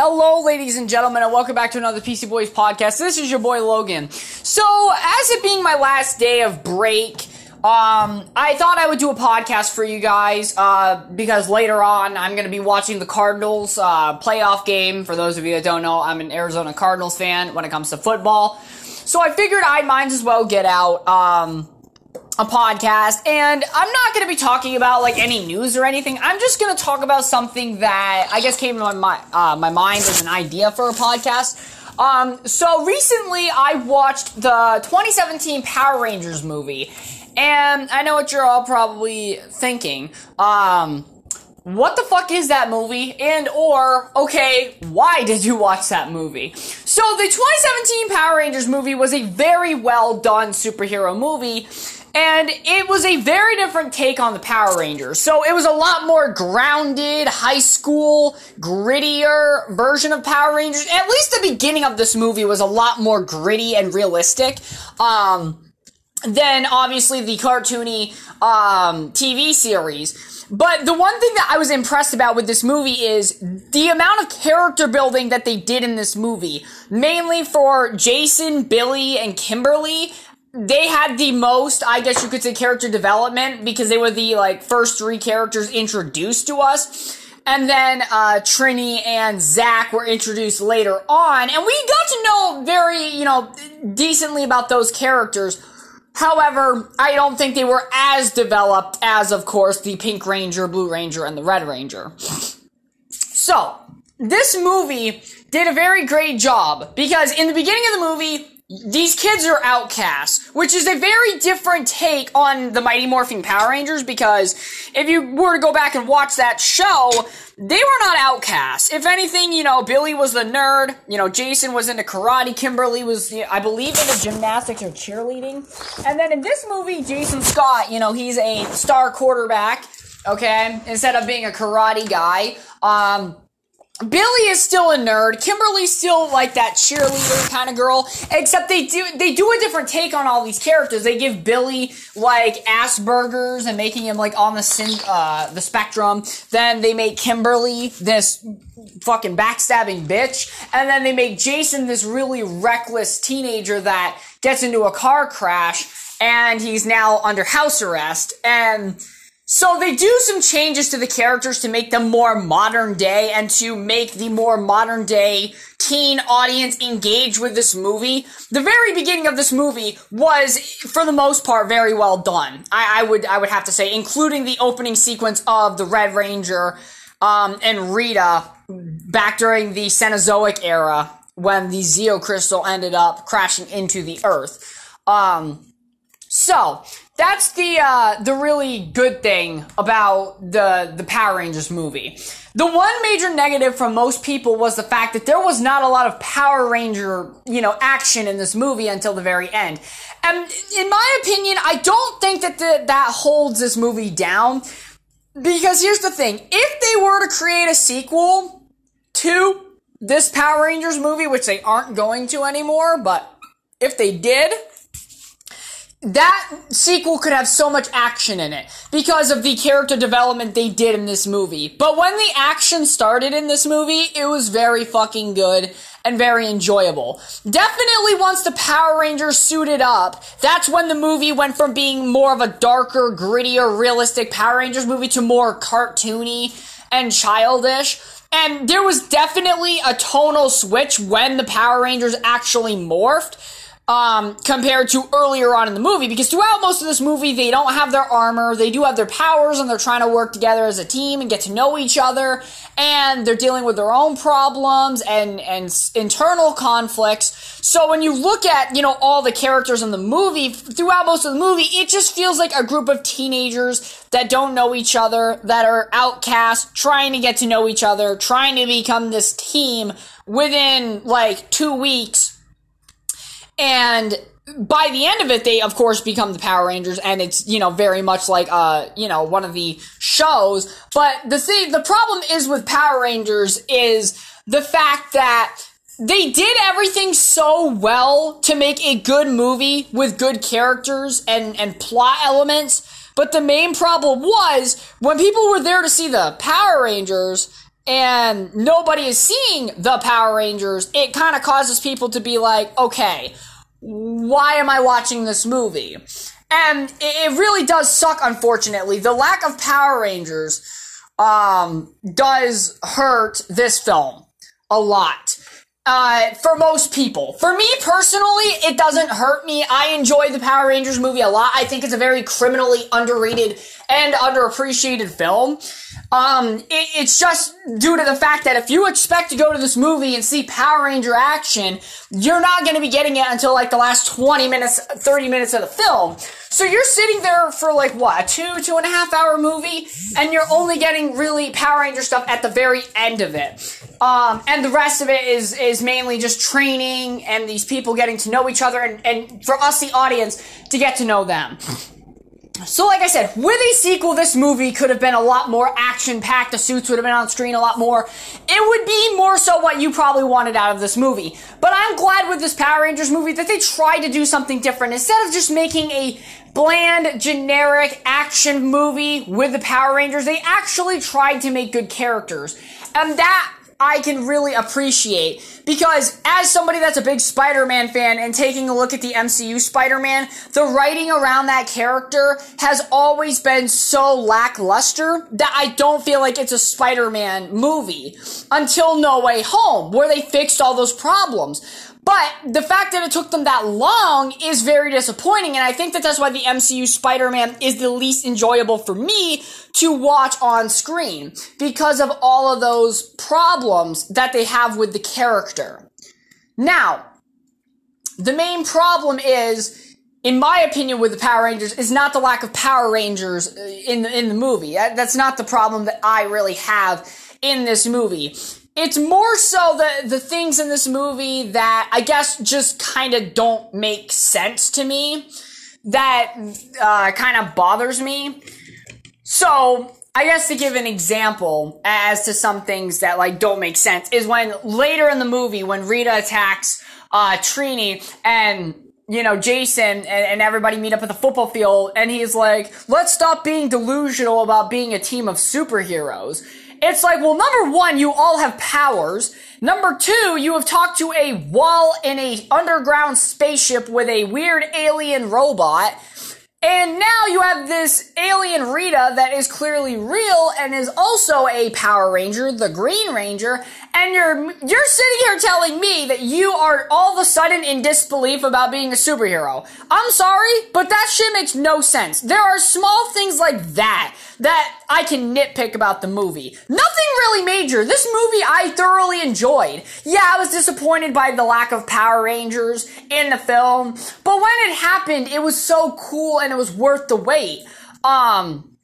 Hello, ladies and gentlemen, and welcome back to another PC Boys podcast. This is your boy Logan. So, as it being my last day of break, um, I thought I would do a podcast for you guys, uh, because later on I'm gonna be watching the Cardinals, uh, playoff game. For those of you that don't know, I'm an Arizona Cardinals fan when it comes to football. So I figured I might as well get out, um, a podcast and I'm not going to be talking about like any news or anything. I'm just going to talk about something that I guess came to my, uh, my mind as an idea for a podcast. Um, so recently I watched the 2017 Power Rangers movie and I know what you're all probably thinking. Um, what the fuck is that movie? And or, okay, why did you watch that movie? So the 2017 Power Rangers movie was a very well done superhero movie and it was a very different take on the Power Rangers. So it was a lot more grounded, high school, grittier version of Power Rangers. At least the beginning of this movie was a lot more gritty and realistic. Um, than obviously the cartoony um, TV series. But the one thing that I was impressed about with this movie is the amount of character building that they did in this movie. Mainly for Jason, Billy, and Kimberly they had the most, I guess you could say, character development because they were the like first three characters introduced to us. And then uh, Trini and Zack were introduced later on, and we got to know very, you know, decently about those characters. However, I don't think they were as developed as, of course, the Pink Ranger, Blue Ranger, and the Red Ranger. So, this movie did a very great job because in the beginning of the movie, these kids are outcasts, which is a very different take on the Mighty Morphin Power Rangers because if you were to go back and watch that show, they were not outcasts. If anything, you know, Billy was the nerd, you know, Jason was into karate, Kimberly was, I believe, into gymnastics or cheerleading. And then in this movie, Jason Scott, you know, he's a star quarterback, okay, instead of being a karate guy. Um, Billy is still a nerd. Kimberly's still like that cheerleader kind of girl. Except they do they do a different take on all these characters. They give Billy like Asperger's and making him like on the uh the spectrum. Then they make Kimberly this fucking backstabbing bitch, and then they make Jason this really reckless teenager that gets into a car crash and he's now under house arrest and so they do some changes to the characters to make them more modern day and to make the more modern day teen audience engage with this movie. The very beginning of this movie was, for the most part, very well done. I, I would, I would have to say, including the opening sequence of the Red Ranger, um, and Rita back during the Cenozoic era when the Zeo crystal ended up crashing into the Earth. Um, so that's the uh, the really good thing about the the Power Rangers movie. The one major negative from most people was the fact that there was not a lot of Power Ranger, you know, action in this movie until the very end. And in my opinion, I don't think that the, that holds this movie down. Because here's the thing: if they were to create a sequel to this Power Rangers movie, which they aren't going to anymore, but if they did, that sequel could have so much action in it because of the character development they did in this movie. But when the action started in this movie, it was very fucking good and very enjoyable. Definitely once the Power Rangers suited up, that's when the movie went from being more of a darker, grittier, realistic Power Rangers movie to more cartoony and childish. And there was definitely a tonal switch when the Power Rangers actually morphed um, compared to earlier on in the movie because throughout most of this movie they don't have their armor they do have their powers and they're trying to work together as a team and get to know each other and they're dealing with their own problems and and internal conflicts. So when you look at you know all the characters in the movie throughout most of the movie it just feels like a group of teenagers that don't know each other that are outcasts trying to get to know each other trying to become this team within like two weeks and by the end of it, they of course become the Power Rangers, and it's you know very much like uh you know one of the shows. But the thing, the problem is with Power Rangers is the fact that they did everything so well to make a good movie with good characters and and plot elements. But the main problem was when people were there to see the Power Rangers and nobody is seeing the Power Rangers, it kind of causes people to be like, okay, why am I watching this movie? And it really does suck, unfortunately. The lack of Power Rangers um, does hurt this film a lot. Uh, for most people. For me personally, it doesn't hurt me. I enjoy the Power Rangers movie a lot. I think it's a very criminally underrated and underappreciated film. Um, it, it's just due to the fact that if you expect to go to this movie and see Power Ranger action, you're not going to be getting it until like the last 20 minutes, 30 minutes of the film. So you're sitting there for like what, a two, two and a half hour movie, and you're only getting really Power Ranger stuff at the very end of it. Um, and the rest of it is, is mainly just training and these people getting to know each other and, and for us, the audience, to get to know them. So, like I said, with a sequel, this movie could have been a lot more action packed. The suits would have been on screen a lot more. It would be more so what you probably wanted out of this movie. But I'm glad with this Power Rangers movie that they tried to do something different. Instead of just making a bland, generic action movie with the Power Rangers, they actually tried to make good characters. And that I can really appreciate because as somebody that's a big Spider-Man fan and taking a look at the MCU Spider-Man, the writing around that character has always been so lackluster that I don't feel like it's a Spider-Man movie until No Way Home where they fixed all those problems. But the fact that it took them that long is very disappointing, and I think that that's why the MCU Spider-Man is the least enjoyable for me to watch on screen because of all of those problems that they have with the character. Now, the main problem is, in my opinion, with the Power Rangers, is not the lack of Power Rangers uh, in the, in the movie. That's not the problem that I really have in this movie it's more so the the things in this movie that I guess just kind of don't make sense to me that uh, kind of bothers me. So I guess to give an example as to some things that like don't make sense is when later in the movie when Rita attacks uh, Trini and you know, Jason and, and, everybody meet up at the football field and he's like, let's stop being delusional about being a team of superheroes. It's like, well, number one, you all have powers. Number two, you have talked to a wall in a underground spaceship with a weird alien robot. And now you have this alien Rita that is clearly real and is also a Power Ranger, the Green Ranger, and you're you're sitting here telling me that you are all of a sudden in disbelief about being a superhero. I'm sorry, but that shit makes no sense. There are small things like that that I can nitpick about the movie. Nothing really major. This movie I thoroughly enjoyed. Yeah, I was disappointed by the lack of Power Rangers in the film, but when it happened, it was so cool and it was worth the wait. Um,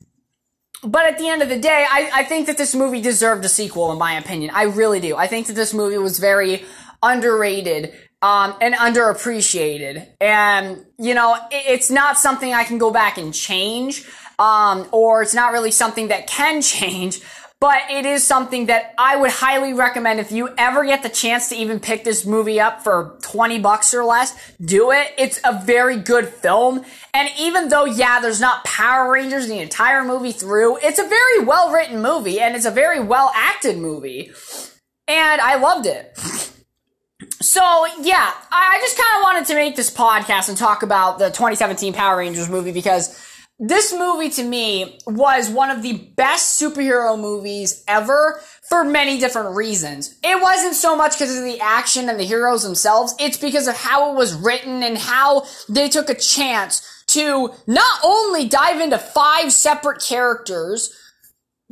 but at the end of the day, I, I think that this movie deserved a sequel, in my opinion. I really do. I think that this movie was very underrated um, and underappreciated. And, you know, it, it's not something I can go back and change um, or it's not really something that can change. But it is something that I would highly recommend if you ever get the chance to even pick this movie up for 20 bucks or less, do it. It's a very good film. And even though, yeah, there's not Power Rangers the entire movie through, it's a very well written movie and it's a very well acted movie. And I loved it. So, yeah, I just kind of wanted to make this podcast and talk about the 2017 Power Rangers movie because this movie to me was one of the best superhero movies ever for many different reasons. It wasn't so much because of the action and the heroes themselves, it's because of how it was written and how they took a chance to not only dive into five separate characters,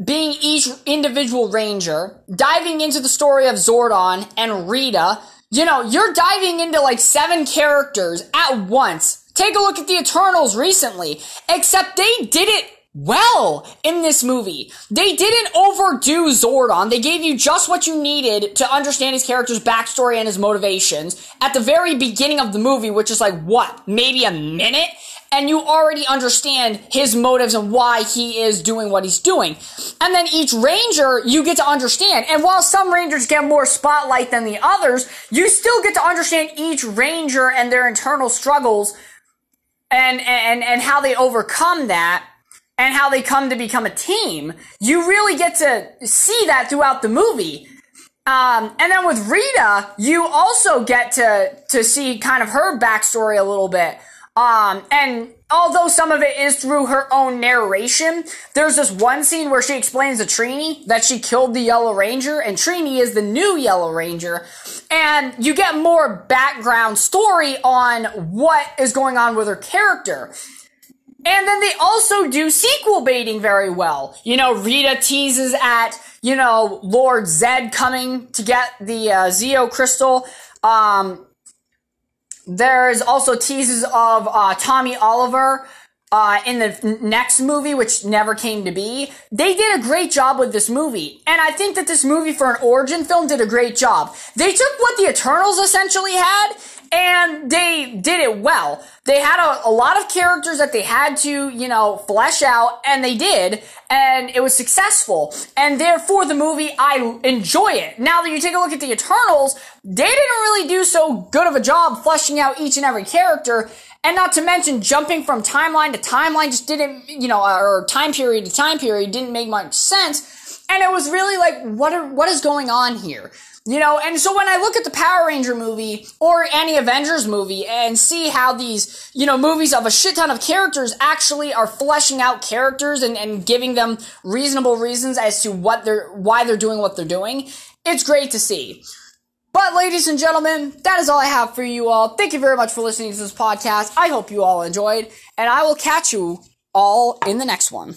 being each individual ranger, diving into the story of Zordon and Rita, you know, you're diving into like seven characters at once Take a look at the Eternals recently, except they did it well in this movie. They didn't overdo Zordon. They gave you just what you needed to understand his character's backstory and his motivations at the very beginning of the movie, which is like, what, maybe a minute? And you already understand his motives and why he is doing what he's doing. And then each ranger you get to understand. And while some rangers get more spotlight than the others, you still get to understand each ranger and their internal struggles and and and how they overcome that and how they come to become a team, you really get to see that throughout the movie. Um, and then with Rita, you also get to to see kind of her backstory a little bit. Um, and although some of it is through her own narration, there's this one scene where she explains to Trini that she killed the Yellow Ranger, and Trini is the new Yellow Ranger. And you get more background story on what is going on with her character. And then they also do sequel baiting very well. You know, Rita teases at, you know, Lord Zed coming to get the uh, Zeo crystal. Um, there's also teases of uh, Tommy Oliver uh, in the next movie, which never came to be. They did a great job with this movie. And I think that this movie for an origin film did a great job. They took what the Eternals essentially had and they did it well. They had a, a, lot of characters that they had to, you know, flesh out, and they did, and it was successful. And therefore, the movie, I enjoy it. Now that you take a look at the Eternals, they didn't really do so good of a job fleshing out each and every character, and not to mention jumping from timeline to timeline just didn't, you know, uh, or time period to time period didn't make much sense. And it was really like, what are, what is going on here? You know, and so when I look at the Power Ranger movie or any Avengers movie and see how these, you know, movies of a shit ton of characters actually are fleshing out characters and, and giving them reasonable reasons as to what they're, why they're doing what they're doing, it's great to see. But ladies and gentlemen, that is all I have for you all. Thank you very much for listening to this podcast. I hope you all enjoyed, and I will catch you all in the next one.